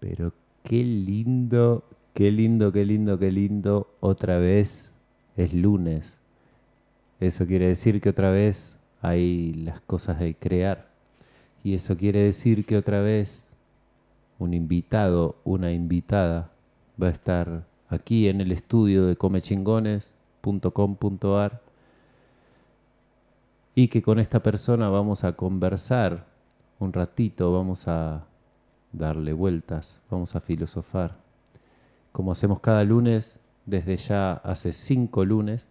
Pero qué lindo, qué lindo, qué lindo, qué lindo. Otra vez es lunes. Eso quiere decir que otra vez hay las cosas del crear. Y eso quiere decir que otra vez un invitado, una invitada va a estar aquí en el estudio de comechingones.com.ar y que con esta persona vamos a conversar un ratito, vamos a darle vueltas, vamos a filosofar. Como hacemos cada lunes, desde ya hace cinco lunes,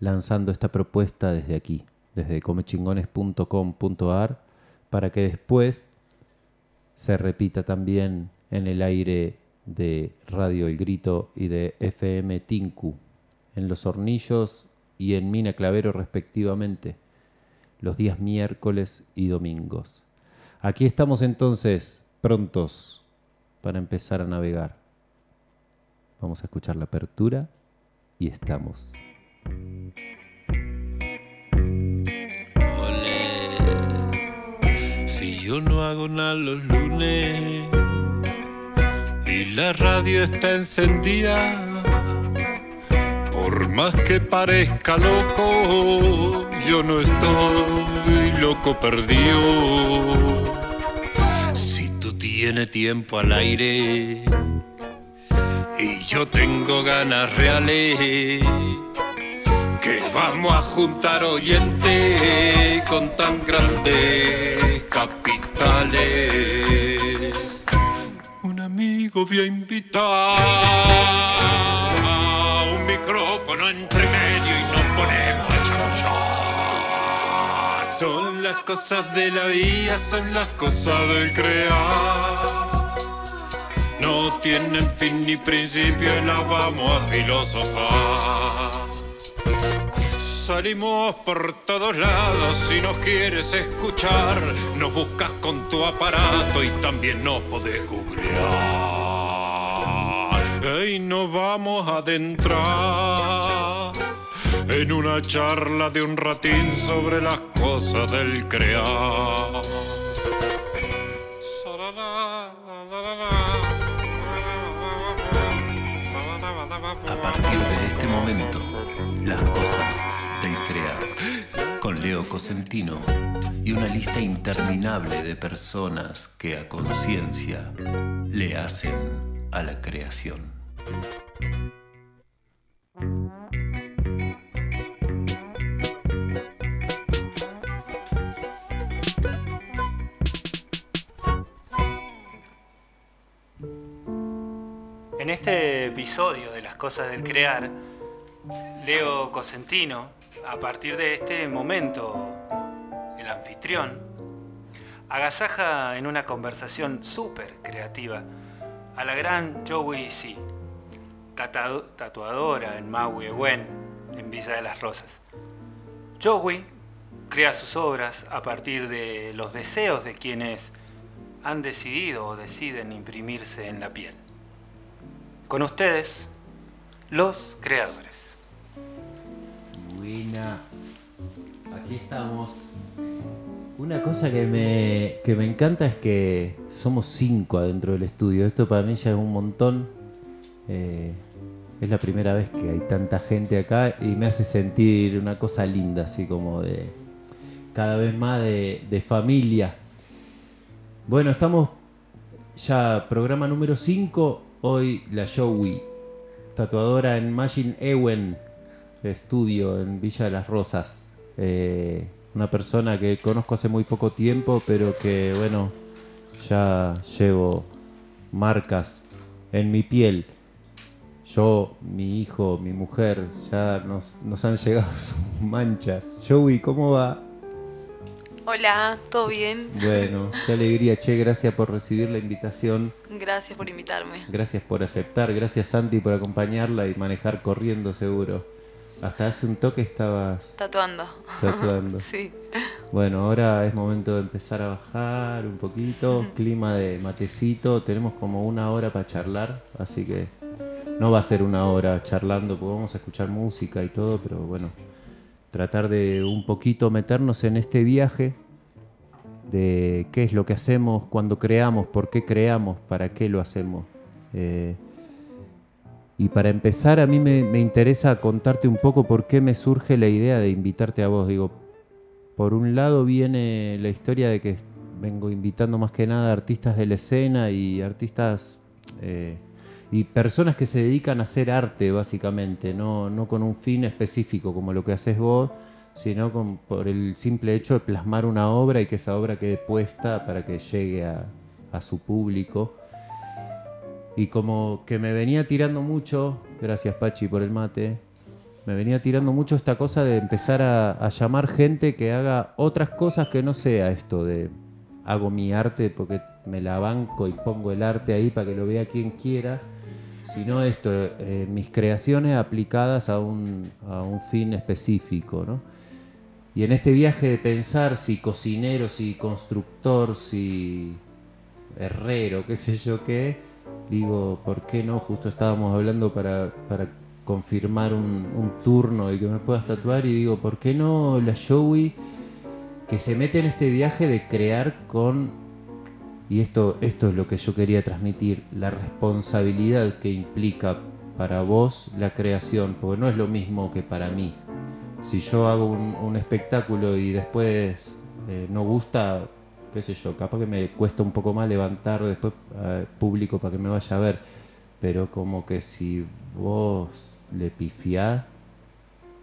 lanzando esta propuesta desde aquí, desde comechingones.com.ar, para que después se repita también en el aire de Radio El Grito y de FM Tinku, en Los Hornillos y en Mina Clavero respectivamente, los días miércoles y domingos. Aquí estamos entonces prontos para empezar a navegar. Vamos a escuchar la apertura y estamos. Si yo no hago nada los lunes y la radio está encendida, por más que parezca loco, yo no estoy loco perdido. Tienes tiempo al aire y yo tengo ganas reales, que vamos a juntar oyentes con tan grandes capitales. Un amigo voy a invitar un micrófono entre medio y nos ponemos a chamullar. Las cosas de la vida, son las cosas del crear no tienen fin ni principio y las vamos a filosofar. Salimos por todos lados si nos quieres escuchar, nos buscas con tu aparato y también nos podés googlear. Y nos vamos a adentrar en una charla de un ratín sobre las cosas del crear. A partir de este momento, las cosas del crear. Con Leo Cosentino y una lista interminable de personas que a conciencia le hacen a la creación. En este episodio de Las Cosas del Crear, Leo Cosentino, a partir de este momento, el anfitrión, agasaja en una conversación súper creativa a la gran Joey C., tatuadora en Maui Ewen, en Villa de las Rosas. Joey crea sus obras a partir de los deseos de quienes han decidido o deciden imprimirse en la piel. Con ustedes, los creadores. Buena. Aquí estamos. Una cosa que me, que me encanta es que somos cinco adentro del estudio. Esto para mí ya es un montón. Eh, es la primera vez que hay tanta gente acá y me hace sentir una cosa linda, así como de cada vez más de, de familia. Bueno, estamos ya programa número 5. Hoy la Joey, tatuadora en Machine Ewen Estudio en Villa de las Rosas. Eh, una persona que conozco hace muy poco tiempo, pero que bueno, ya llevo marcas en mi piel. Yo, mi hijo, mi mujer, ya nos, nos han llegado sus manchas. Joey, ¿cómo va? Hola, ¿todo bien? Bueno, qué alegría, che, gracias por recibir la invitación. Gracias por invitarme. Gracias por aceptar, gracias Santi por acompañarla y manejar corriendo seguro. Hasta hace un toque estabas Tatuando. tatuando. Sí. Bueno, ahora es momento de empezar a bajar un poquito, clima de matecito, tenemos como una hora para charlar, así que no va a ser una hora charlando, porque vamos a escuchar música y todo, pero bueno, tratar de un poquito meternos en este viaje de qué es lo que hacemos cuando creamos, por qué creamos, para qué lo hacemos. Eh, y para empezar, a mí me, me interesa contarte un poco por qué me surge la idea de invitarte a vos. Digo, por un lado viene la historia de que vengo invitando más que nada artistas de la escena y artistas eh, y personas que se dedican a hacer arte básicamente, no, no con un fin específico como lo que haces vos, sino con, por el simple hecho de plasmar una obra y que esa obra quede puesta para que llegue a, a su público. Y como que me venía tirando mucho, gracias Pachi por el mate, me venía tirando mucho esta cosa de empezar a, a llamar gente que haga otras cosas que no sea esto de hago mi arte porque me la banco y pongo el arte ahí para que lo vea quien quiera, sino esto, eh, mis creaciones aplicadas a un, a un fin específico. ¿no? Y en este viaje de pensar si cocinero, si constructor, si herrero, qué sé yo qué, digo, ¿por qué no? Justo estábamos hablando para, para confirmar un, un turno y que me puedas tatuar y digo, ¿por qué no la Joey? que se mete en este viaje de crear con, y esto, esto es lo que yo quería transmitir, la responsabilidad que implica para vos la creación, porque no es lo mismo que para mí. Si yo hago un, espectáculo y después eh, no gusta, qué sé yo, capaz que me cuesta un poco más levantar después eh, público para que me vaya a ver, pero como que si vos le pifiás,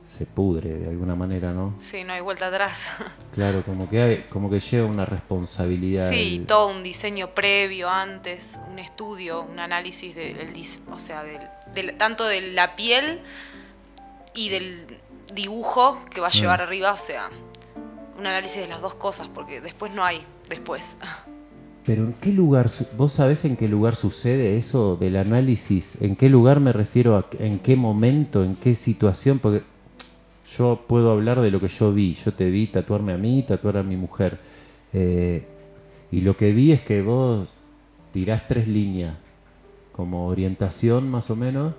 se pudre de alguna manera, ¿no? Sí, no hay vuelta atrás. Claro, como que hay, como que lleva una responsabilidad. Sí, el- todo un diseño previo antes, un estudio, un análisis del, o sea, del, del- tanto de la piel y del dibujo que va a llevar Mm. arriba, o sea, un análisis de las dos cosas, porque después no hay después. Pero ¿en qué lugar, vos sabés en qué lugar sucede eso del análisis? ¿En qué lugar me refiero a en qué momento, en qué situación? Porque yo puedo hablar de lo que yo vi. Yo te vi tatuarme a mí, tatuar a mi mujer. Eh, y lo que vi es que vos tirás tres líneas como orientación más o menos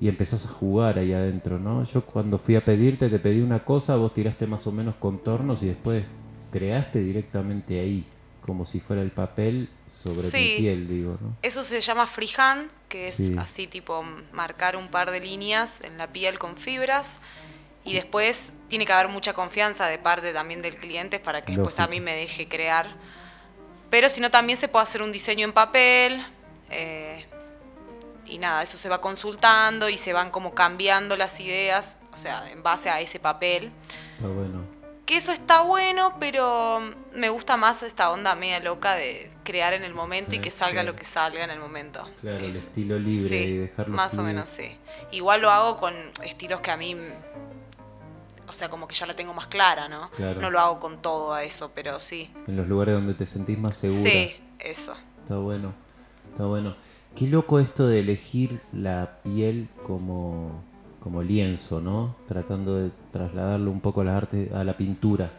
y empezás a jugar ahí adentro, ¿no? Yo cuando fui a pedirte, te pedí una cosa, vos tiraste más o menos contornos y después creaste directamente ahí, como si fuera el papel sobre Sí. mi piel, digo, ¿no? Eso se llama freehand, que es Sí. así tipo marcar un par de líneas en la piel con fibras. Y después tiene que haber mucha confianza de parte también del cliente para que después a mí me deje crear. Pero si no, también se puede hacer un diseño en papel. eh, y nada, eso se va consultando y se van como cambiando las ideas, o sea, en base a ese papel. Está bueno. Que eso está bueno, pero me gusta más esta onda media loca de crear en el momento y que salga claro. lo que salga en el momento. Claro, el Es- estilo libre sí, y dejarlo Más o menos, sí. Igual lo hago con estilos que a mí. O sea, como que ya la tengo más clara, ¿no? Claro. No lo hago con todo a eso, pero sí. En los lugares donde te sentís más segura. Sí, eso. Está bueno, está bueno. Qué loco esto de elegir la piel como, como lienzo, ¿no? Tratando de trasladarlo un poco a la arte, a la pintura.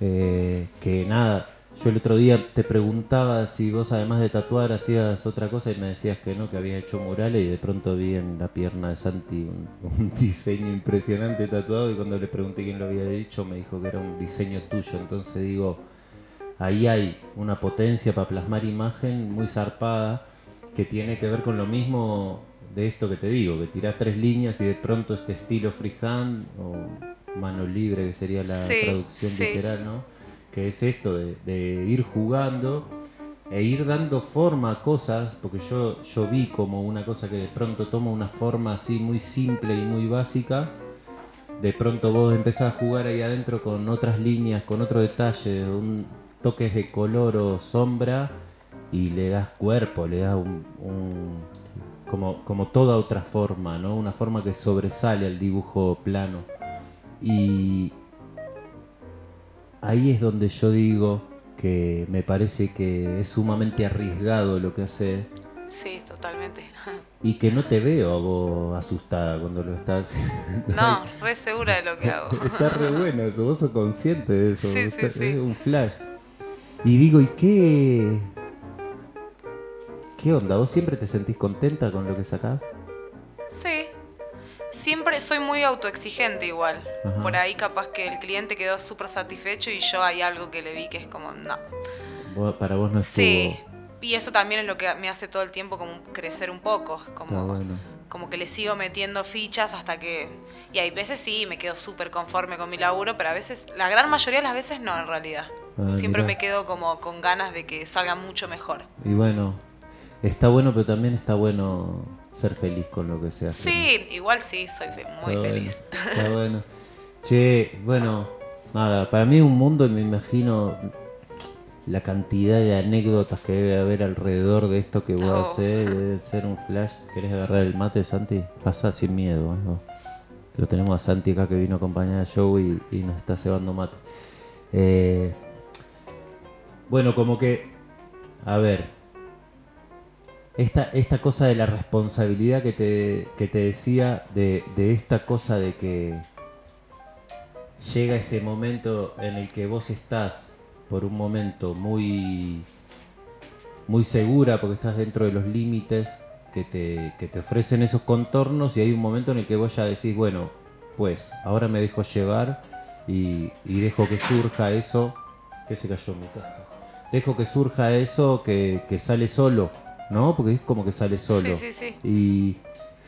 Eh, que nada, yo el otro día te preguntaba si vos además de tatuar hacías otra cosa y me decías que no, que habías hecho murales y de pronto vi en la pierna de Santi un, un diseño impresionante tatuado y cuando le pregunté quién lo había dicho me dijo que era un diseño tuyo. Entonces digo, ahí hay una potencia para plasmar imagen muy zarpada que tiene que ver con lo mismo de esto que te digo, que tirás tres líneas y de pronto este estilo freehand o mano libre que sería la Sí, traducción sí. literal, ¿no? Que es esto de, ir jugando e ir dando forma a cosas, porque yo, yo vi como una cosa que de pronto toma una forma así muy simple y muy básica, de pronto vos empezás a jugar ahí adentro con otras líneas, con otro detalle, un toques de color o sombra y le das cuerpo, le das un, un- como, como toda otra forma, ¿no? Una forma que sobresale al dibujo plano. Y ahí es donde yo digo que me parece que es sumamente arriesgado lo que hace Sí, totalmente. y que no te veo a vos asustada cuando lo estás haciendo. No, re segura de lo que hago. Está re bueno eso, vos sos consciente de eso. Sí, sí, sí. Es un flash. Y digo, ¿y qué? ¿Qué onda? ¿Vos siempre te sentís contenta con lo que sacás? Siempre soy muy autoexigente igual. Ajá. Por ahí capaz que el cliente quedó súper satisfecho y yo hay algo que le vi que es como, no. Vos- para vos no estuvo. Sí. Y eso también es lo que me hace todo el tiempo como crecer un poco. Como, bueno. como que le sigo metiendo fichas hasta que... Y hay veces sí, me quedo súper conforme con mi laburo, pero a veces, la gran mayoría de las veces no en realidad. Ah, Siempre mirá. me quedo como con ganas de que salga mucho mejor. Y bueno, está bueno, pero también está bueno ser feliz con lo que se hace. Sí, igual sí, soy muy Está feliz. Bueno, está bueno. Che, bueno, nada, para mí es un mundo, me imagino la cantidad de anécdotas que debe haber alrededor de esto que vos Oh. hacés, debe ser un flash. ¿Querés agarrar el mate, Santi? Pasa sin miedo. ¿eh? Lo tenemos a Santi acá que vino a acompañar a Joe y, y nos está cebando mate. Eh, bueno, como que, a ver, esta, esta cosa de la responsabilidad que te, que te decía, de, de esta cosa de que llega ese momento en el que vos estás por un momento muy, muy segura porque estás dentro de los límites que te, que te ofrecen esos contornos y hay un momento en el que vos ya decís, bueno, pues ahora me dejo llevar y, y dejo que surja eso. que se cayó mi casco? Dejo que surja eso que, que sale solo, ¿no? Porque es como que sale solo. Sí, sí, sí. Y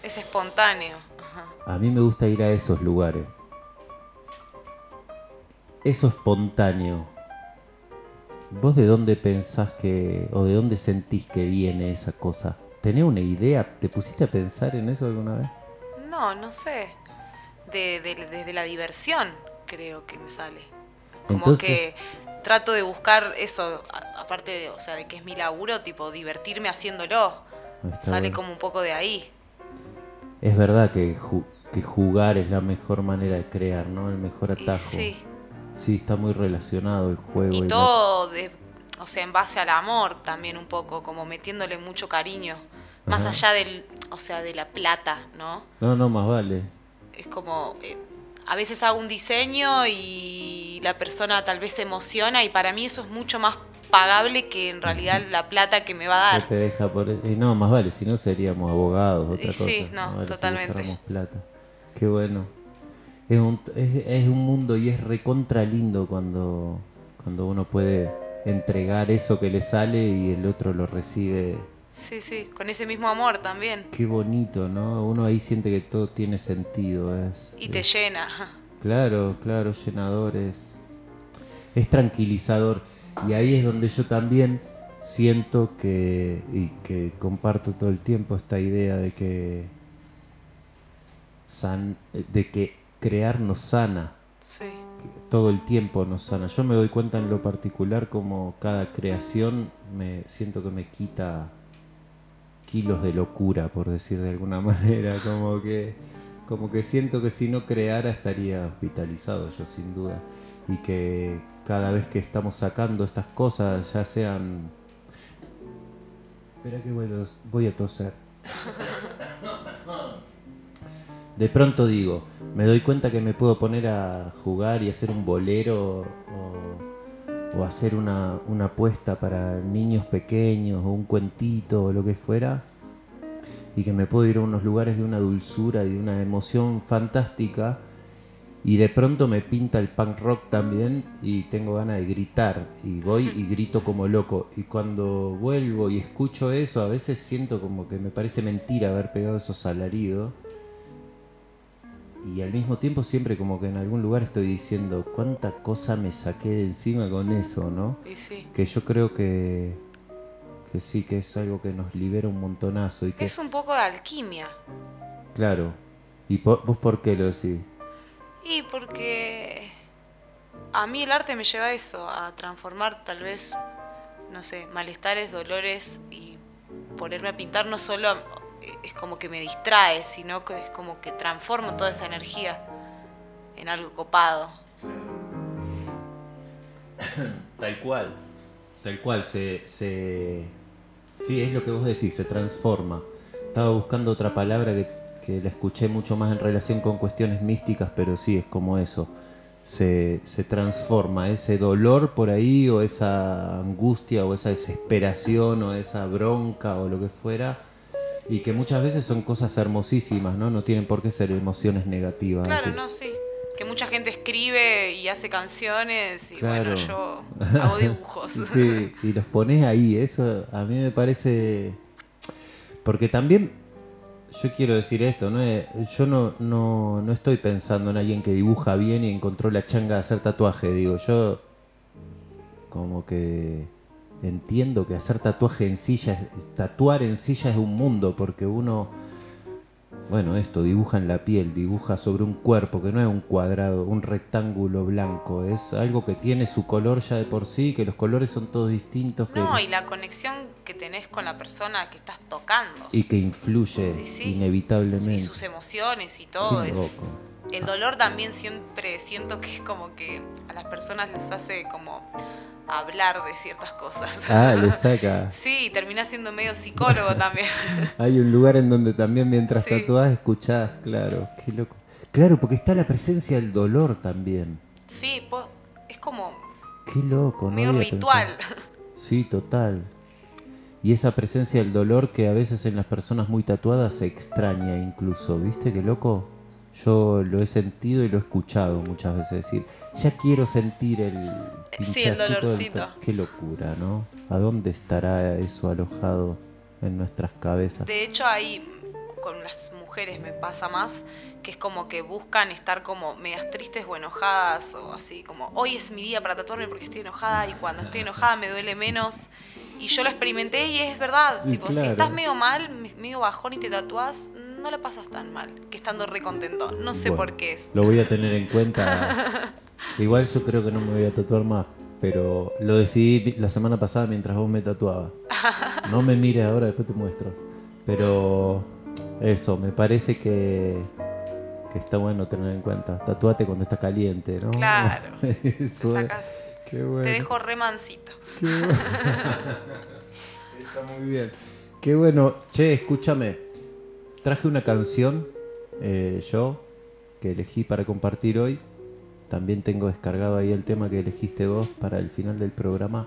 Es espontáneo. Ajá. a mí me gusta ir a esos lugares. Eso espontáneo. ¿Vos de dónde pensás que, o de dónde sentís que viene esa cosa? ¿Tenés una idea? ¿Te pusiste a pensar en eso alguna vez? No, no sé. De, de- desde la diversión creo que me sale. Como Entonces- que trato de buscar eso, a- aparte de, o sea, de que es mi laburo, tipo divertirme haciéndolo. Está Sale como un poco de ahí. Es verdad que, ju- que jugar es la mejor manera de crear, ¿no? El mejor Y atajo. sí. Sí, está muy relacionado el juego. Y todo, de, o sea, en base al amor también un poco, como metiéndole mucho cariño. Más allá del, o sea, de la plata, ¿no? No, no, más vale. Es como, eh, a veces hago un diseño y la persona tal vez se emociona y para mí eso es mucho más pagable que en realidad la plata que me va a dar. te deja por eso. Y no, más vale, si no seríamos abogados, otra Y cosa. sí, no, vale si totalmente. buscáramos plata. Qué bueno. Es un, es, es un mundo y es recontra lindo cuando, cuando uno puede entregar eso que le sale y el otro lo recibe. Sí, sí, con ese mismo amor también. Qué bonito, ¿no? Uno ahí siente que todo tiene sentido. Es, Y te es- llena. Claro, claro, llenador es, es tranquilizador. Y ahí es donde yo también siento que, y que comparto todo el tiempo esta idea de que, san- de que crear nos sana, Sí. todo el tiempo nos sana. Yo me doy cuenta en lo particular como cada creación me siento que me quita kilos de locura, por decir de alguna manera, como que como que siento que si no creara estaría hospitalizado yo sin duda y que cada vez que estamos sacando estas cosas ya sean Espera que voy a, voy a toser. De pronto digo, me doy cuenta que me puedo poner a jugar y hacer un bolero o, o hacer una, una apuesta para niños pequeños o un cuentito o lo que fuera y que me puedo ir a unos lugares de una dulzura y de una emoción fantástica y de pronto me pinta el punk rock también y tengo ganas de gritar y voy y grito como loco. Y cuando vuelvo y escucho eso a veces siento como que me parece mentira haber pegado esos alaridos y al mismo tiempo siempre como que en algún lugar estoy diciendo cuánta cosa me saqué de encima con eso, ¿no? Y sí. Que yo creo que, que sí, que es algo que nos libera un montonazo y que, Es un poco de alquimia. claro, ¿y vos por qué lo decís? Y porque a mí el arte me lleva a eso, a transformar tal vez, no sé, malestares, dolores y ponerme a pintar no solo es como que me distrae, sino que es como que transformo toda esa energía en algo copado. Tal cual. Tal cual, se, se... Sí, es lo que vos decís, se transforma. Estaba buscando otra palabra que, que la escuché mucho más en relación con cuestiones místicas, pero sí, es como eso. Se, se transforma ese dolor por ahí, o esa angustia, o esa desesperación, o esa bronca, o lo que fuera, Y que muchas veces son cosas hermosísimas, ¿no? No tienen por qué ser emociones negativas. Claro, así. no, sí. Que mucha gente escribe y hace canciones y Claro. bueno, yo hago dibujos. Sí, y los pones ahí, eso a mí me parece... Porque también, yo quiero decir esto, ¿no? Eh, yo no, no, no estoy pensando en alguien que dibuja bien y encontró la changa de hacer tatuaje, digo, yo como que entiendo que hacer tatuaje en silla, tatuar en silla es un mundo, porque uno, bueno, esto, dibuja en la piel, dibuja sobre un cuerpo que no es un cuadrado, un rectángulo blanco, es algo que tiene su color ya de por sí, que los colores son todos distintos, que, No, y la conexión que tenés con la persona que estás tocando. y que influye sí. inevitablemente. Y sus emociones y todo. Qué loco. El dolor también siempre siento que es como que a las personas les hace como hablar de ciertas cosas. Ah, le saca. Sí, termina siendo medio psicólogo también. Hay un lugar en donde también mientras Sí. tatuás escuchás, claro, qué loco. Claro, porque está la presencia del dolor también. Sí, es como Qué loco, ¿no? medio ritual. pensado. Sí, total. Y esa presencia del dolor que a veces en las personas muy tatuadas se extraña incluso, ¿viste? Qué loco. Yo lo he sentido y lo he escuchado muchas veces decir, ya quiero sentir el Sí, el del dolorcito. ta-". Qué locura, ¿no? ¿A dónde estará eso alojado en nuestras cabezas? De hecho, ahí con las mujeres me pasa más que es como que buscan estar como medias tristes o enojadas o así como hoy es mi día para tatuarme porque estoy enojada y cuando estoy enojada me duele menos y yo lo experimenté y es verdad, Y tipo, si estás medio mal, me- medio bajón y te tatuás, no la pasas tan mal que estando re contento, no sé Bueno, por qué es. Lo voy a tener en cuenta. Igual yo creo que no me voy a tatuar más, pero lo decidí la semana pasada mientras vos me tatuabas. No me mires ahora, después te muestro. Pero eso, me parece que, que está bueno tener en cuenta. Tatuate cuando está caliente, ¿no? Claro. Te Eso es. sacas, Qué bueno. te dejo re mansito. Qué bueno. Está muy bien. Qué bueno. Che, escúchame. Traje una canción eh, yo que elegí para compartir hoy. También tengo descargado ahí el tema que elegiste vos para el final del programa.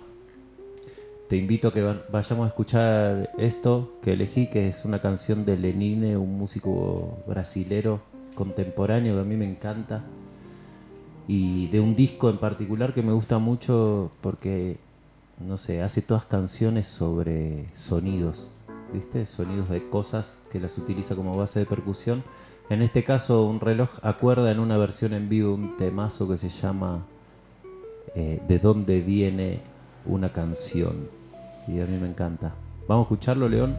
Te invito a que va- vayamos a escuchar esto que elegí, que es una canción de Lenine, un músico brasilero contemporáneo que a mí me encanta y de un disco en particular que me gusta mucho porque, no sé, hace todas canciones sobre sonidos, ¿viste? Sonidos de cosas que las utiliza como base de percusión. En este caso, un reloj acuerda en una versión en vivo un temazo que se llama eh, ¿De dónde viene una canción? Y a mí me encanta. ¿Vamos a escucharlo, León?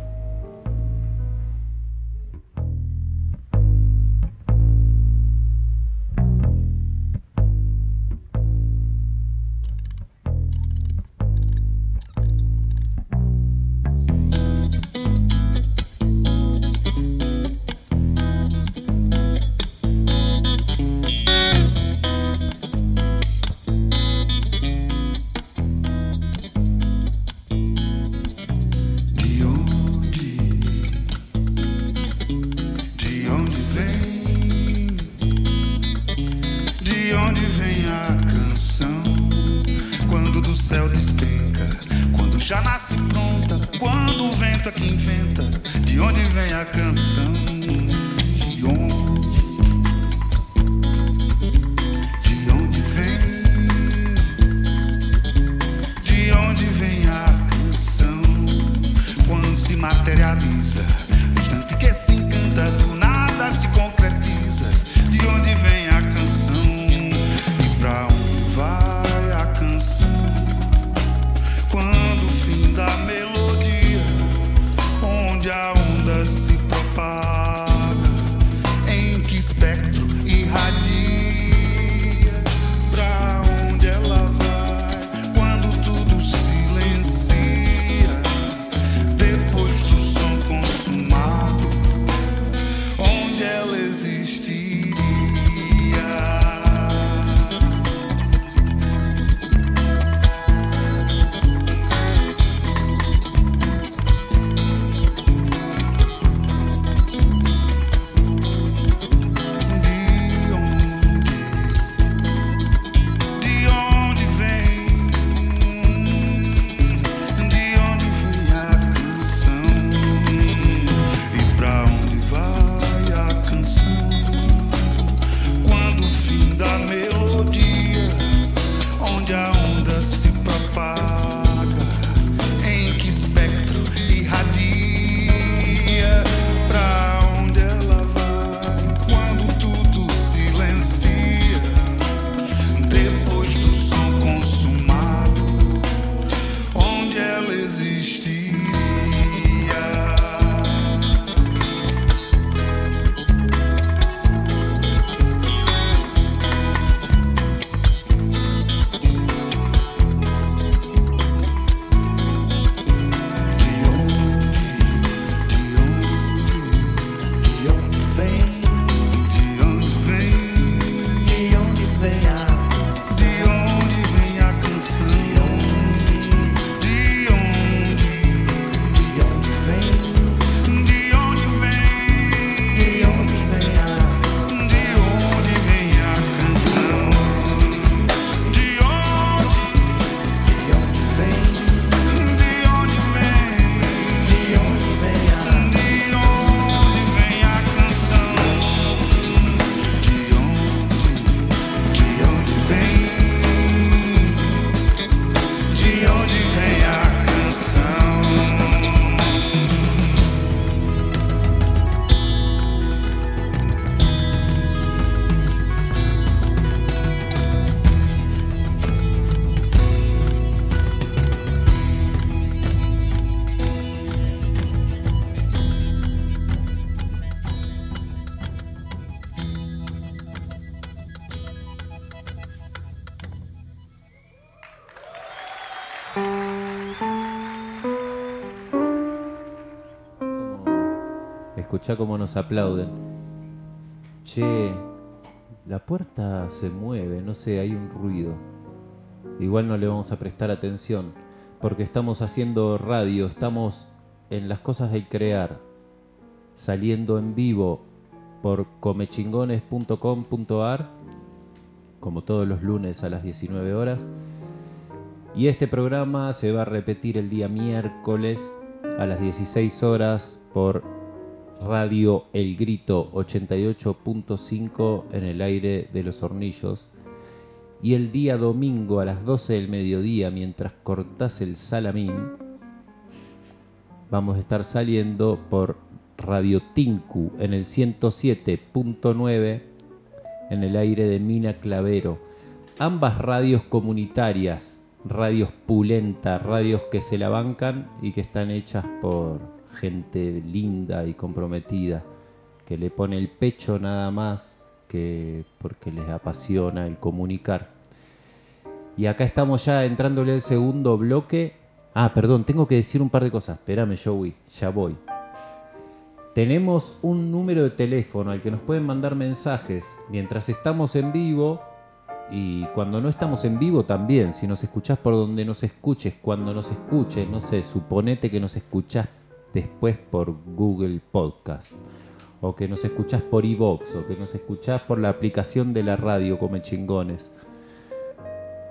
Nos aplauden. Che, la puerta se mueve, no sé, hay un ruido. Igual no le vamos a prestar atención, porque estamos haciendo radio, estamos en las cosas del crear, saliendo en vivo por comechingones.com.ar, como todos los lunes a las 19 horas. Y este programa se va a repetir el día miércoles a las 16 horas por Radio El Grito 88.5 en el aire de los hornillos. Y el día domingo a las 12 del mediodía, mientras cortás el salamín, vamos a estar saliendo por Radio Tinku en el 107.9 en el aire de Mina Clavero. Ambas radios comunitarias, radios pulenta, radios que se la bancan y que están hechas por gente linda y comprometida, que le pone el pecho nada más que porque les apasiona el comunicar. Y acá estamos ya entrándole al segundo bloque. Ah, perdón, tengo que decir un par de cosas. Espérame, Joey, ya voy. Tenemos un número de teléfono al que nos pueden mandar mensajes mientras estamos en vivo y cuando no estamos en vivo también. Si nos escuchás por donde nos escuches, cuando nos escuches, no sé, suponete que nos escuchás después por Google Podcast o que nos escuchás por iVox o que nos escuchás por la aplicación de la radio Come Chingones.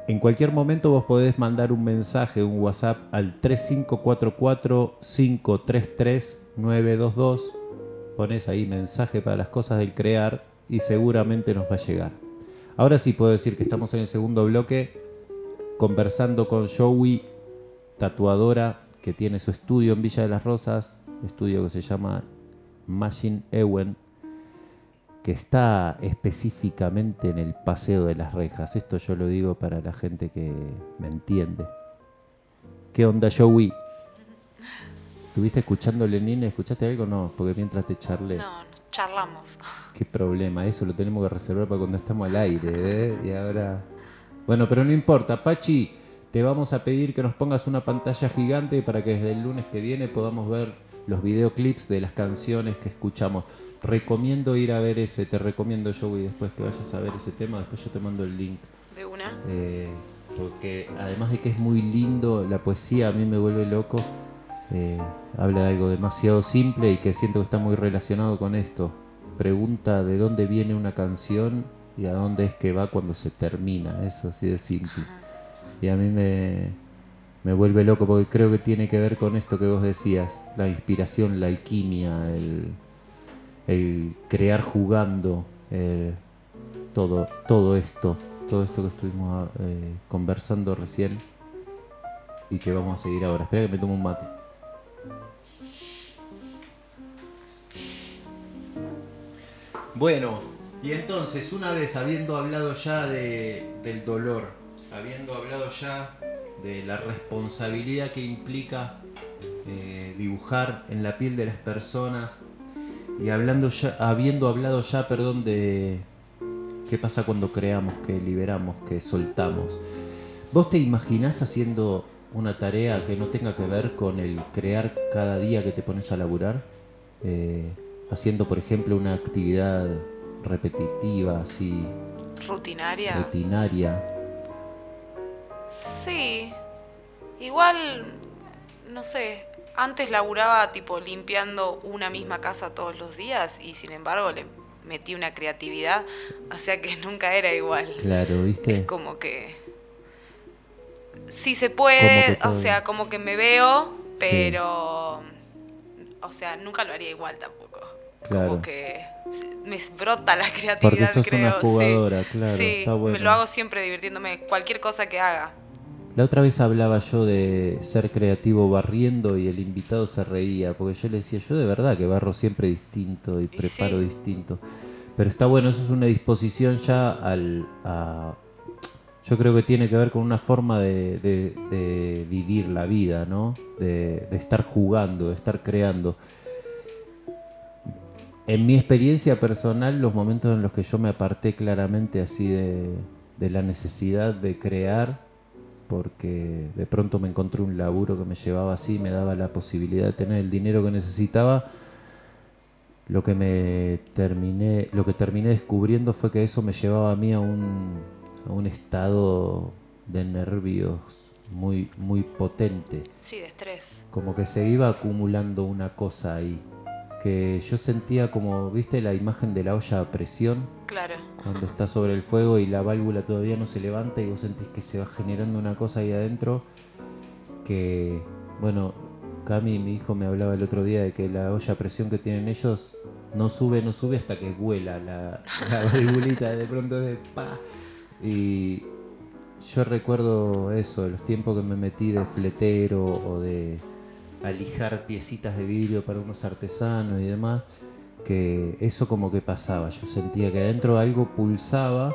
En cualquier momento vos podés mandar un mensaje, un WhatsApp al 3544-533-922. Pones ahí mensaje para las cosas del crear y seguramente nos va a llegar. Ahora sí puedo decir que estamos en el segundo bloque conversando con Joey, tatuadora que tiene su estudio en Villa de las Rosas, estudio que se llama Machine Ewen que está específicamente en el Paseo de las Rejas. Esto yo lo digo para la gente que me entiende. ¿Qué onda, Joey? ¿Estuviste escuchando Lenin? ¿Escuchaste algo? No, porque mientras te charlé. No, charlamos. Qué problema, eso lo tenemos que reservar para cuando estamos al aire, ¿eh? Y ahora... Bueno, pero no importa. Pachi, te vamos a pedir que nos pongas una pantalla gigante para que desde el lunes que viene podamos ver los videoclips de las canciones que escuchamos recomiendo ir a ver ese, te recomiendo yo y después que vayas a ver ese tema, después yo te mando el link. De una. Eh, porque además de que es muy lindo, la poesía a mí me vuelve loco. Eh, habla de algo demasiado simple y que siento que está muy relacionado con esto. Pregunta de dónde viene una canción y a dónde es que va cuando se termina. Eso así de simple. Y a mí me, me vuelve loco porque creo que tiene que ver con esto que vos decías, la inspiración, la alquimia, el, el crear jugando, todo, todo esto, todo esto que estuvimos eh, conversando recién y que vamos a seguir ahora. Espera que me tomo un mate. Bueno, y entonces, una vez habiendo hablado ya de, del dolor, habiendo hablado ya de la responsabilidad que implica eh, dibujar en la piel de las personas, y hablando ya, habiendo hablado ya, perdón, de qué pasa cuando creamos, que liberamos, que soltamos. ¿Vos te imaginás haciendo una tarea que no tenga que ver con el crear cada día que te pones a laburar? Eh, haciendo, por ejemplo, una actividad repetitiva, así. Rutinaria. Rutinaria. Sí. Igual, no sé, antes laburaba tipo limpiando una misma casa todos los días y sin embargo le metí una creatividad, o sea que nunca era igual. Claro, ¿viste? Es como que sí se puede, o sea, como que me veo, pero o sea, nunca lo haría igual tampoco. Como que me brota la creatividad, Porque sos creo. una jugadora, sí. claro, Sí, está bueno. me lo hago siempre divirtiéndome, cualquier cosa que haga. La otra vez hablaba yo de ser creativo barriendo y el invitado se reía, porque yo le decía, yo de verdad que barro siempre distinto y preparo sí. distinto. Pero está bueno, eso es una disposición ya al... A, yo creo que tiene que ver con una forma de, de- de vivir la vida, ¿no? De, de estar jugando, de estar creando. En mi experiencia personal, los momentos en los que yo me aparté claramente así de, de la necesidad de crear, porque de pronto me encontré un laburo que me llevaba así, me daba la posibilidad de tener el dinero que necesitaba, lo que me terminé, lo que terminé descubriendo fue que eso me llevaba a mí a un, a un estado de nervios muy, muy potente. Sí, de estrés. Como que se iba acumulando una cosa ahí. Que yo sentía como, ¿viste la imagen de la olla a presión? Claro. Cuando está sobre el fuego y la válvula todavía no se levanta y vos sentís que se va generando una cosa ahí adentro. Que, bueno, Cami, mi hijo, me hablaba el otro día de que la olla a presión que tienen ellos no sube, no sube hasta que vuela la, la valvulita. De pronto de pa. Y yo recuerdo eso, los tiempos que me metí de fletero o de alijar piecitas de vidrio para unos artesanos y demás, que eso como que pasaba. Yo sentía que adentro algo pulsaba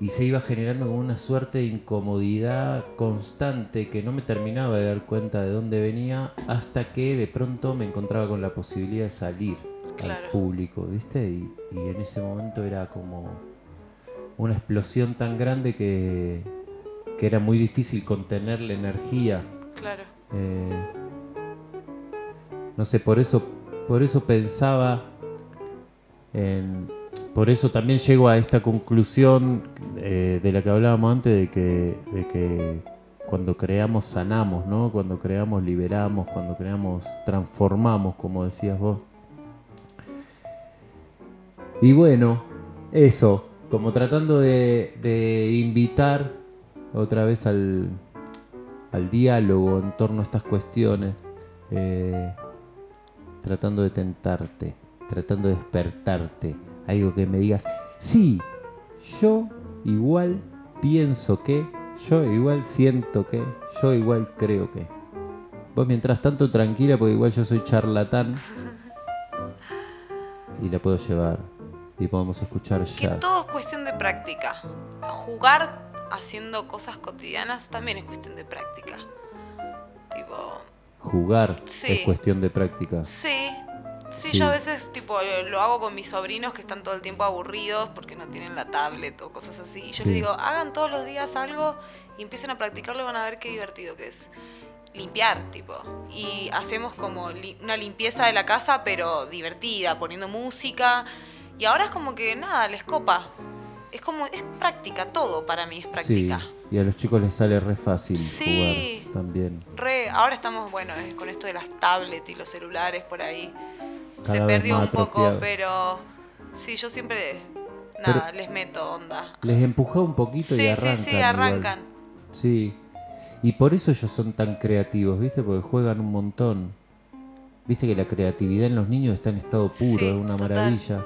y se iba generando como una suerte de incomodidad constante que no me terminaba de dar cuenta de dónde venía hasta que de pronto me encontraba con la posibilidad de salir Claro. al público, ¿viste? Y, y en ese momento era como una explosión tan grande que, que era muy difícil contener la energía. Claro. Eh, no sé, por eso, por eso pensaba en, por eso también llego a esta conclusión eh, de la que hablábamos antes de que, de que cuando creamos sanamos, ¿no? Cuando creamos liberamos, cuando creamos transformamos, como decías vos. Y bueno, eso, como tratando de invitar otra vez al, al diálogo en torno a estas cuestiones, eh, tratando de tentarte, tratando de despertarte, algo que me digas, sí, yo igual pienso que, yo igual siento que, yo igual creo que. Vos mientras tanto tranquila, porque igual yo soy charlatán y la puedo llevar y podemos escuchar Que jazz. todo es cuestión de práctica. Jugar haciendo cosas cotidianas también es cuestión de práctica. Tipo, Jugar Sí. es cuestión de práctica. sí. Sí, Sí. yo a veces tipo lo hago con mis sobrinos que están todo el tiempo aburridos porque no tienen la tablet o cosas así. Y yo Sí. les digo, hagan todos los días algo y empiecen a practicarlo y van a ver qué divertido que es. Limpiar, tipo. Y hacemos como li- una limpieza de la casa, pero divertida, poniendo música. Y ahora es como que nada, les copa. Es como, es práctica, todo para mí es práctica. Sí, y a los chicos les sale re fácil Sí. jugar también. Re, ahora estamos, bueno, con esto de las tablets y los celulares por ahí. Cada Se perdió un poco, pero sí, yo siempre, nada, les meto onda. Les empuja un poquito Sí, y sí, arrancan. sí, igual. arrancan. Sí. Y por eso ellos son tan creativos, ¿viste? Porque juegan un montón. Viste que la creatividad en los niños está en estado puro, Sí, es una total. maravilla.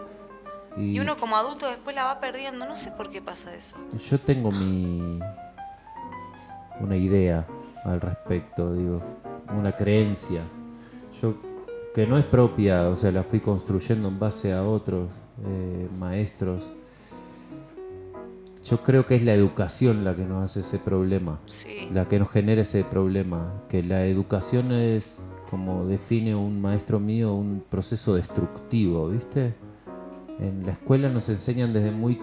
Y, Y uno como adulto después la va perdiendo, no sé por qué pasa eso. yo tengo mi una idea al respecto, digo, una creencia. Yo que no es propia, o sea, la fui construyendo en base a otros eh, maestros. Yo creo que es la educación la que nos hace ese problema, Sí, la que nos genera ese problema, que la educación es, como define un maestro mío, un proceso destructivo, ¿viste? En la escuela nos enseñan desde muy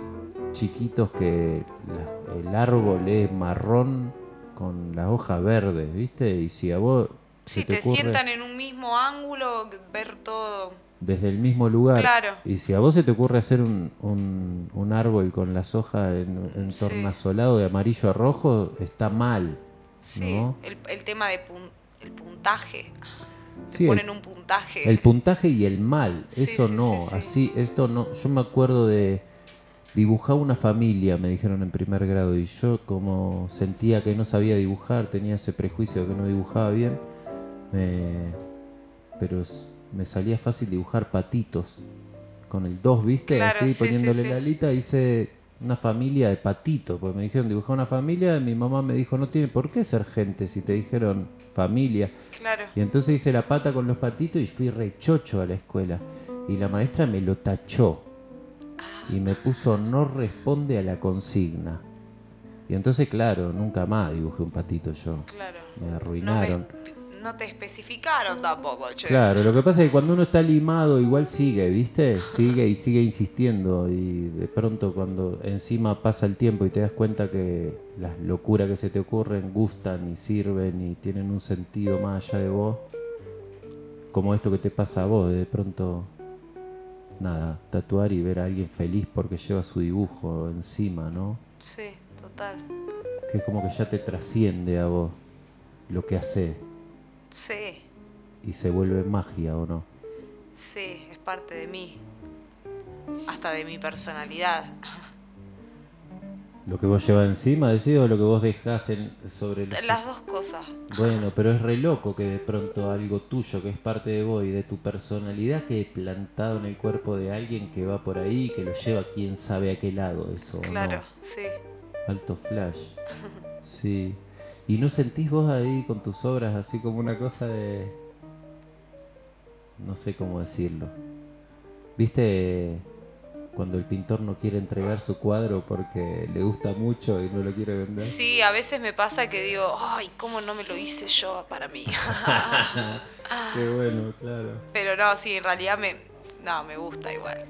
chiquitos que la- el árbol es marrón con las hojas verdes, ¿viste? Y si a vos sí, se te, ocurre sientan en un mismo ángulo, ver todo. desde el mismo lugar, Claro. y si a vos se te ocurre hacer un, un- un árbol con las hojas en, en Sí. tornasolado de amarillo a rojo, está mal. Sí, ¿no? el, el tema de pun- el puntaje. Sí, ponen un puntaje. El puntaje y el mal, Sí, eso sí, no, sí, sí. así, esto no. Yo me acuerdo de dibujar una familia, me dijeron en primer grado, y yo como sentía que no sabía dibujar, tenía ese prejuicio de que no dibujaba bien, me- pero me salía fácil dibujar patitos. Con el 2, ¿viste? Claro, Así, sí, poniéndole la alita, hice una familia de patitos, porque me dijeron dibujar una familia, mi mamá me dijo, no tiene por qué ser gente si te dijeron familia. Claro. Y entonces hice la pata con los patitos y fui rechocho a la escuela. Y la maestra me lo tachó. Y me puso no responde a la consigna. Y entonces, claro, nunca más dibujé un patito yo. Claro. Me No, arruinaron. me- no te especificaron tampoco, che. Claro, lo que pasa es que cuando uno está limado igual sigue, ¿viste? Sigue y sigue insistiendo y de pronto cuando encima pasa el tiempo y te das cuenta que las locuras que se te ocurren gustan y sirven y tienen un sentido más allá de vos, como esto que te pasa a vos, de pronto nada, tatuar y ver a alguien feliz porque lleva su dibujo encima, ¿no? Sí, total. Que es como que ya te trasciende a vos lo que hace Sí, y se vuelve magia, ¿o no? sí, es parte de mí. Hasta de mi personalidad. Lo que vos llevas encima, decís, o lo que vos dejás en, sobre los... Las dos cosas. Bueno, pero es re loco que de pronto algo tuyo que es parte de vos y de tu personalidad quede plantado en el cuerpo de alguien que va por ahí y que lo lleva quién sabe a qué lado eso. ¿o no? Claro, sí. Alto flash. Sí. ¿Y no sentís vos ahí con tus obras así como una cosa de... No sé cómo decirlo. ¿Viste cuando el pintor no quiere entregar su cuadro porque le gusta mucho y no lo quiere vender? Sí, a veces me pasa que digo, ay, ¿cómo no me lo hice yo para mí? Qué bueno, claro. Pero no, sí, en realidad me, no, me gusta igual.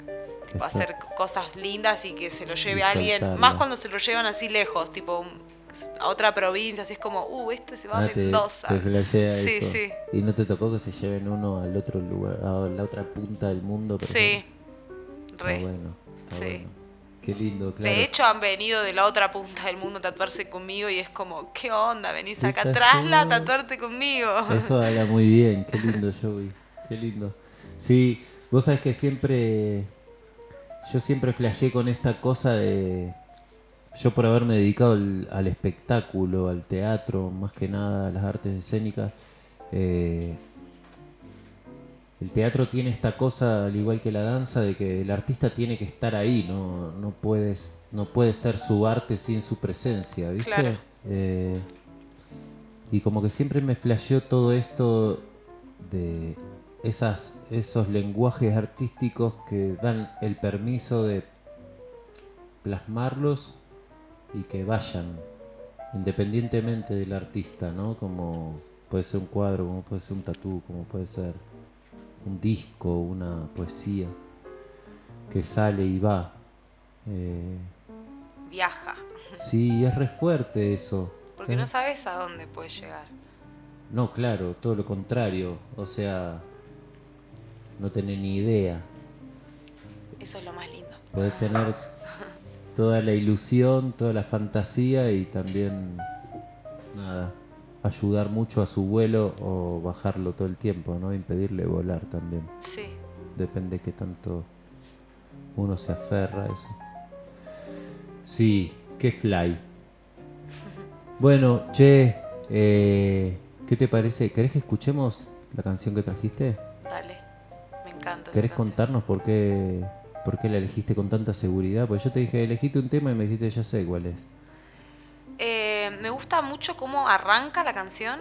Tipo, hacer cosas lindas y que se lo lleve a alguien. Más cuando se lo llevan así lejos, tipo un- a otra provincia, así es como, uh, este se va a Ah, te, Mendoza. te flashea sí, eso. sí. ¿Y no te tocó que se lleven uno al otro lugar, a la otra punta del mundo? por Sí, ejemplo? Está re. bueno, está Sí. bueno. Qué lindo, claro. De hecho, han venido de la otra punta del mundo a tatuarse conmigo y es como, ¿qué onda? Venís ¿Qué acá atrás a tatuarte conmigo. Eso habla muy bien, qué lindo Joey, qué lindo. Sí, vos sabés que siempre, yo siempre flasheé con esta cosa de, yo por haberme dedicado al, al espectáculo, al teatro, más que nada a las artes escénicas, eh, el teatro tiene esta cosa, al igual que la danza, de que el artista tiene que estar ahí, no, no puedes, no puede ser su arte sin su presencia, ¿viste? Claro. Eh, y como que siempre me flasheó todo esto de esas, esos lenguajes artísticos que dan el permiso de plasmarlos y que vayan independientemente del artista, ¿no? Como puede ser un cuadro, como puede ser un tatú, como puede ser un disco, una poesía que sale y va. Eh, Viaja. sí, es re fuerte eso. Porque ¿eh? no sabes a dónde puedes llegar. No, claro, todo lo contrario. O sea, no tenés ni idea. Eso es lo más lindo. Podés tener toda la ilusión, toda la fantasía y también, nada, ayudar mucho a su vuelo o bajarlo todo el tiempo, ¿no? Impedirle volar también. Sí. Depende qué tanto uno se aferra a eso. Sí, qué fly. Bueno, che, eh, ¿qué te parece? ¿Querés que escuchemos la canción que trajiste? Dale. Me encanta. ¿Querés contarnos por qué, por qué la elegiste con tanta seguridad? Pues yo te dije, elegiste un tema y me dijiste, ya sé cuál es. Eh, me gusta mucho cómo arranca la canción,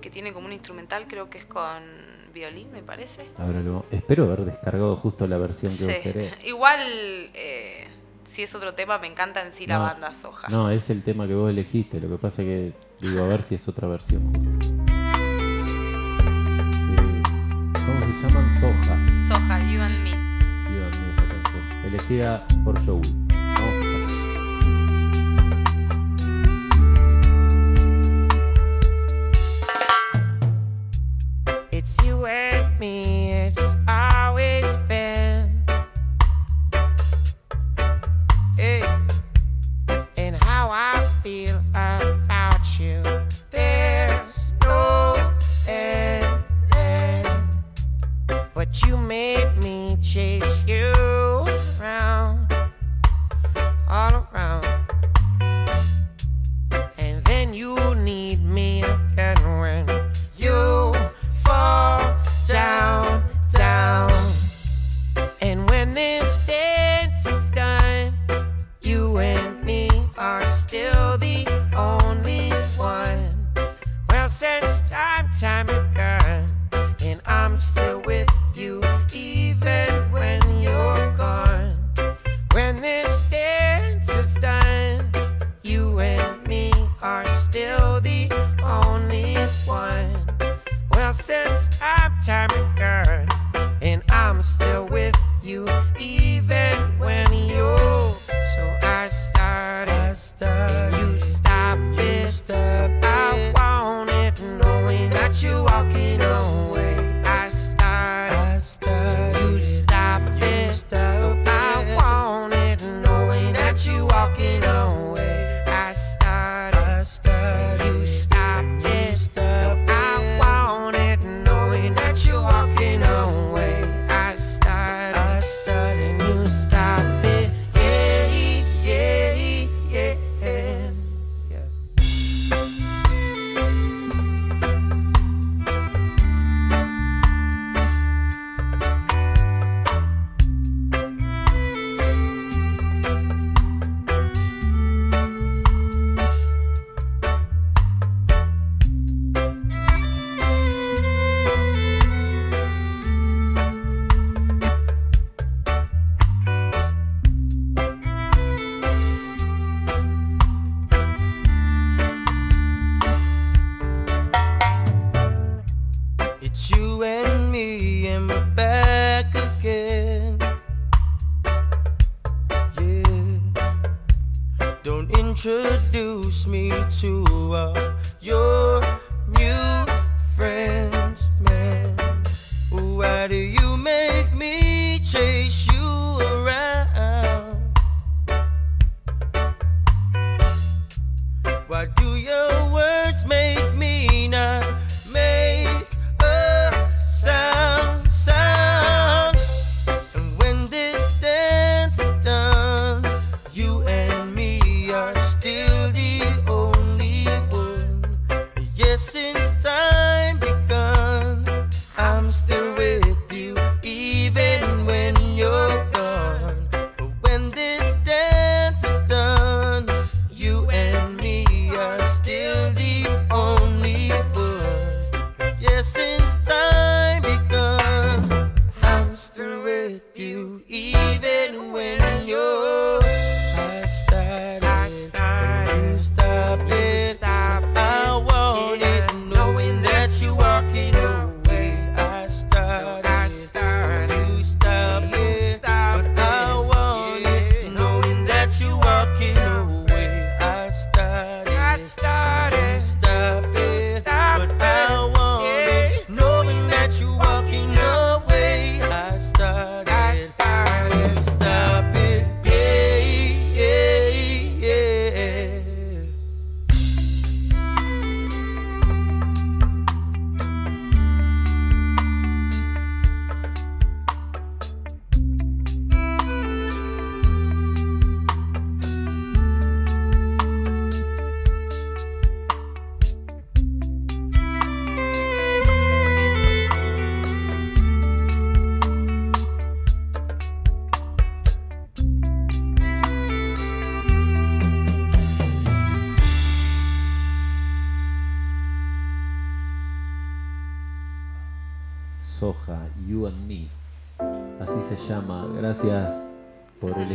que tiene como un instrumental, creo que es con violín, me parece. Ahora lo, espero haber descargado justo la versión que vos Sí. querés. Igual, eh, si es otro tema, me encanta en sí la banda Soja. No, es el tema que vos elegiste. Lo que pasa que digo, a ver si es otra versión justo. Elegida por Joey.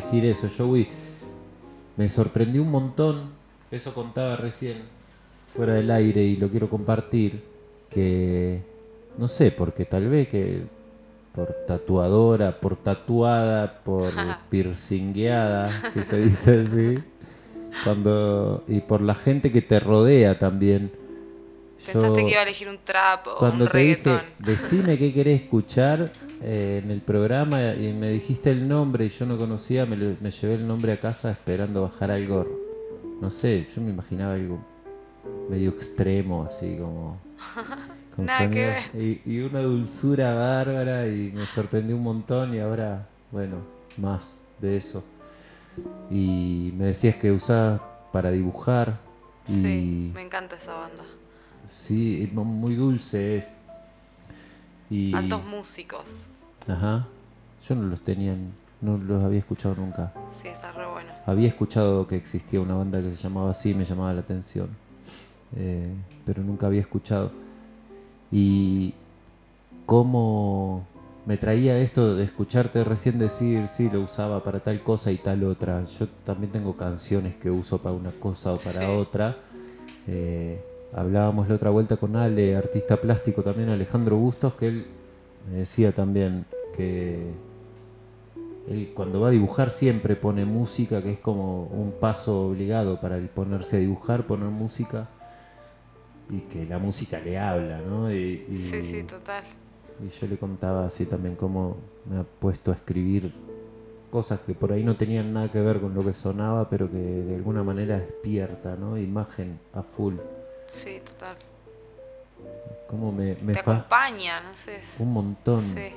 Elegir eso, Joey. Me sorprendió un montón. Eso contaba recién, fuera del aire, y lo quiero compartir. Que no sé, porque tal vez que por tatuadora, por tatuada, por piercingueada, si se dice así. Cuando, y por la gente que te rodea también. Pensaste Yo- que iba a elegir un trap o cuando un te dije, decime qué querés escuchar eh, en el programa y me dijiste el nombre y yo no conocía, me, lo- me llevé el nombre a casa esperando bajar algo, no sé, yo me imaginaba algo medio extremo, así como... Con sonidos- y, y una dulzura bárbara y me sorprendió un montón y ahora, bueno, más de eso. Y me decías que usabas para dibujar y... Sí, me encanta esa banda. Sí, muy dulce es. Y, Altos músicos. Ajá. Yo no los tenía, no los había escuchado nunca. Sí, está re bueno. Había escuchado que existía una banda que se llamaba así, me llamaba la atención. Eh, pero nunca había escuchado. Y cómo me traía esto de escucharte recién decir, sí, lo usaba para tal cosa y tal otra. Yo también tengo canciones que uso para una cosa o para Sí. otra. Eh, hablábamos la otra vuelta con Ale, artista plástico también, Alejandro Bustos, que él me decía también que él cuando va a dibujar siempre pone música, que es como un paso obligado para el ponerse a dibujar, poner música y que la música le habla, ¿no? Y, y- Sí, sí, total. y yo le contaba así también cómo me ha puesto a escribir cosas que por ahí no tenían nada que ver con lo que sonaba, pero que de alguna manera despierta, ¿no? Imagen a full. Sí, total. Cómo me, me Te acompaña, no sé. un montón. Sí,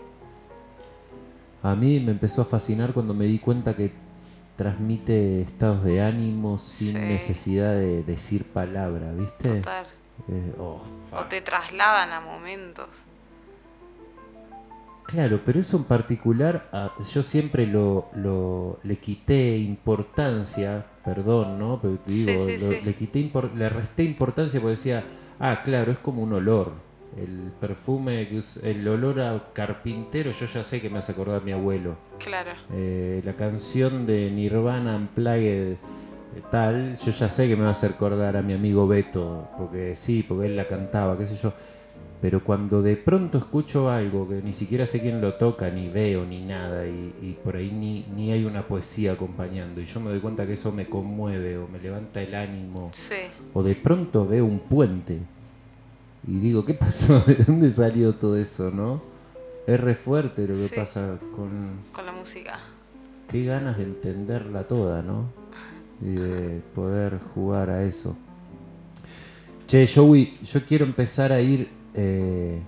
A mí me empezó a fascinar cuando me di cuenta que transmite estados de ánimo sin Sí. necesidad de decir palabra, ¿viste? total. Eh, oh, O te trasladan a momentos. Claro, pero eso en particular, ah, yo siempre lo, lo- le quité importancia, perdón, ¿no? Pero digo, Sí, sí, lo- sí. le quité le resté importancia porque decía, ah, claro, es como un olor. El perfume, el olor a carpintero, yo ya sé que me hace acordar a mi abuelo. Claro. Eh, la canción de Nirvana Unplugged eh, tal, yo ya sé que me va a hacer acordar a mi amigo Beto, porque sí, porque él la cantaba, qué sé yo. Pero cuando de pronto escucho algo que ni siquiera sé quién lo toca, ni veo, ni nada, y, y por ahí ni, ni hay una poesía acompañando, y yo me doy cuenta que eso me conmueve o me levanta el ánimo, Sí. o de pronto veo un puente y digo, ¿qué pasó? ¿De dónde salió todo eso, no? Es re fuerte lo que Sí. pasa con... Con la música. Qué ganas de entenderla toda, ¿no? Y de poder jugar a eso. Che, Joey, yo quiero empezar a ir, eh,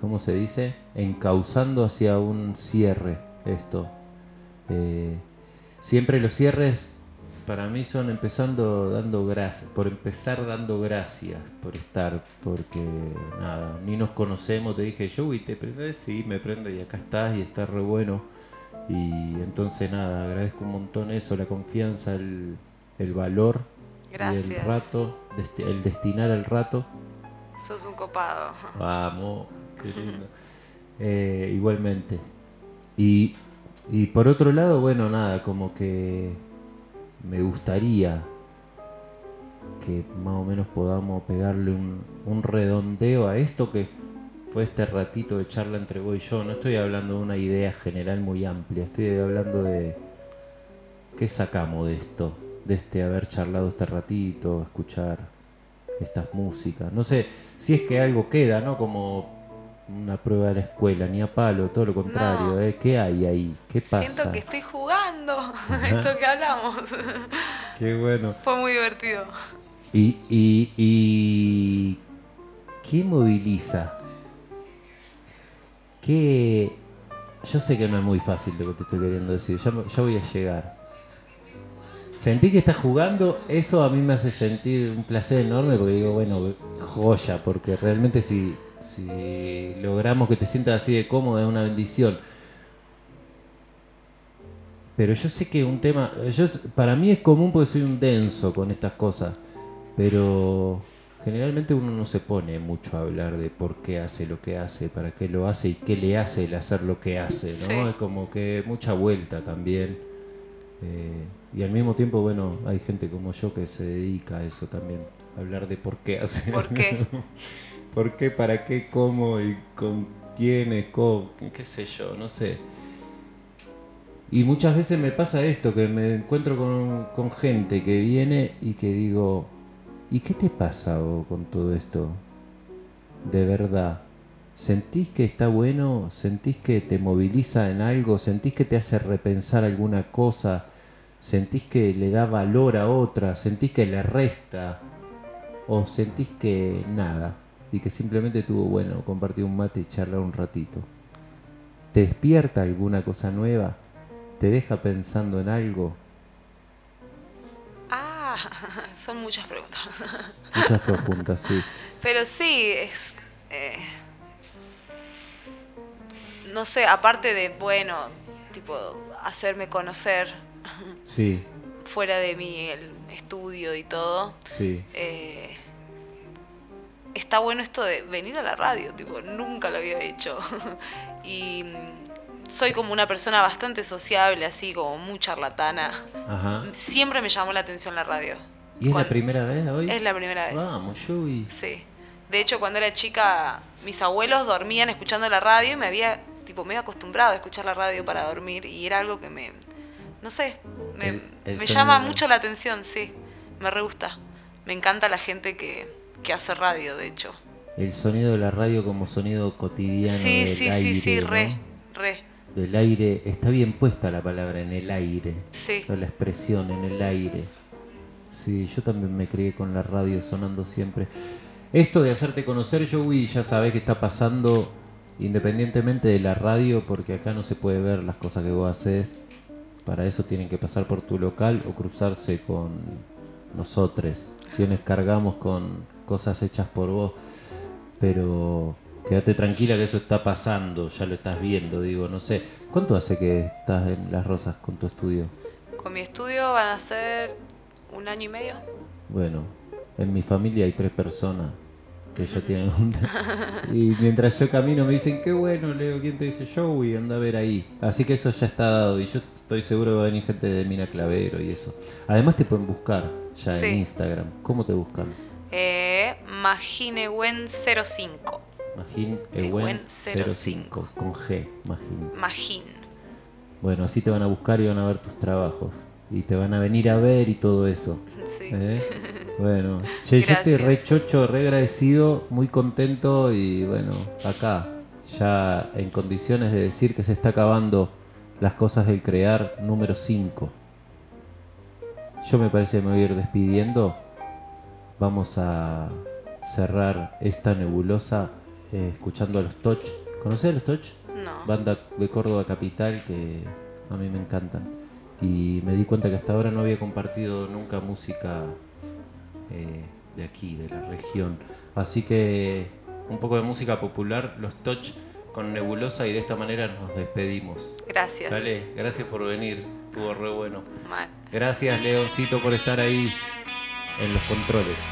¿cómo se dice? Encauzando hacia un cierre esto. Eh, siempre los cierres para mí son empezando dando gracias, por empezar dando gracias por estar, porque nada, ni nos conocemos, te dije, Joey, ¿te prendes? Sí, me prendo y acá estás y está re bueno. Y entonces nada, agradezco un montón eso, la confianza, el, el valor y el rato, desti- el destinar el rato. Sos un copado. Vamos, qué lindo. Eh, igualmente. Y, y por otro lado, bueno, nada, como que me gustaría que más o menos podamos pegarle un, un redondeo a esto que fue este ratito de charla entre vos y yo. No estoy hablando de una idea general muy amplia, estoy hablando de qué sacamos de esto, de este haber charlado este ratito, escuchar estas músicas. No sé si es que algo queda, ¿no? Como una prueba de la escuela, ni a palo, todo lo contrario. No. ¿eh? ¿Qué hay ahí? ¿Qué pasa? Siento que estoy jugando esto que hablamos. Qué bueno. Fue muy divertido. Y, y, y ¿qué moviliza? ¿Qué? Yo sé que no es muy fácil lo que te estoy queriendo decir, ya voy a llegar. Sentí que estás jugando, eso a mí me hace sentir un placer enorme porque digo, bueno, joya, porque realmente si, si logramos que te sientas así de cómodo es una bendición. Pero yo sé que un tema, yo, para mí es común porque soy un denso con estas cosas, pero generalmente uno no se pone mucho a hablar de por qué hace lo que hace, para qué lo hace y qué le hace el hacer lo que hace, ¿no? Sí. Es como que mucha vuelta también. Eh, y al mismo tiempo, bueno, hay gente como yo que se dedica a eso también, a hablar de por qué hace. ¿Por qué? ¿Por qué? ¿Para qué? ¿Cómo? ¿Y con quiénes? ¿Cómo? ¿Qué sé yo? No sé. Y muchas veces me pasa esto, que me encuentro con, con gente que viene y que digo, ¿y qué te pasa vos con todo esto? De verdad. ¿Sentís que está bueno? ¿Sentís que te moviliza en algo? ¿Sentís que te hace repensar alguna cosa? ¿Sentís que le da valor a otra? ¿Sentís que le resta? ¿O sentís que nada? Y que simplemente tuvo bueno compartir un mate y charlar un ratito. ¿Te despierta alguna cosa nueva? ¿Te deja pensando en algo? Ah, son muchas preguntas. Muchas preguntas, sí. Pero sí, es. eh, no sé, aparte de, bueno, tipo, hacerme conocer Sí, fuera de mi el estudio y todo, sí. eh, está bueno esto de venir a la radio, tipo, nunca lo había hecho. y mm, soy como una persona bastante sociable, así como muy charlatana. Ajá. Siempre me llamó la atención la radio. ¿Y es la primera vez hoy? Es la primera vez. Vamos, Joey. Sí. De hecho, cuando era chica, mis abuelos dormían escuchando la radio y me había, tipo, me había acostumbrado a escuchar la radio para dormir y era algo que me, no sé, me, El- el me sonido llama de- mucho la atención, sí. Me re gusta. Me encanta la gente que, que hace radio, de hecho. El sonido de la radio como sonido cotidiano Sí, del sí, aire, sí, sí, ¿no? re, re. Del aire, está bien puesta la palabra, en el aire. Sí. La expresión, en el aire. Sí, yo también me crié con la radio sonando siempre. Esto de hacerte conocer, Joey, ya sabes que está pasando independientemente de la radio, porque acá no se puede ver las cosas que vos haces. Para eso tienen que pasar por tu local o cruzarse con nosotros, quienes cargamos con cosas hechas por vos. Pero quédate tranquila que eso está pasando, ya lo estás viendo, digo, no sé. ¿Cuánto hace que estás en Las Rosas con tu estudio? Con mi estudio van a ser un año y medio. Bueno, en mi familia hay tres personas que ya tienen un... y mientras yo camino me dicen, qué bueno, Leo, ¿quién te dice? Joey, anda a ver ahí. Así que eso ya está dado y yo estoy seguro que va a venir gente de Mina Clavero y eso. Además te pueden buscar ya Sí. en Instagram. ¿Cómo te buscan? Eh, Maginewen05. Magín Ewen Ewen 05. 05, con G, Magín. Magín. Bueno, así te van a buscar y van a ver tus trabajos. Y te van a venir a ver y todo eso. Sí. ¿Eh? Bueno, che, yo estoy re chocho, re agradecido, muy contento y bueno, acá, ya en condiciones de decir que se está acabando las cosas del crear número 5. Yo me parece que me voy a ir despidiendo. Vamos a cerrar esta nebulosa eh, escuchando a los Toch. ¿Conocés a los Toch? No. Banda de Córdoba Capital que a mí me encantan. Y me di cuenta que hasta ahora no había compartido nunca música eh, de aquí, de la región. Así que un poco de música popular, los Toch con Nebulosa y de esta manera nos despedimos. Gracias. Dale, gracias por venir, estuvo re bueno. Mal. Gracias Leoncito por estar ahí en los controles.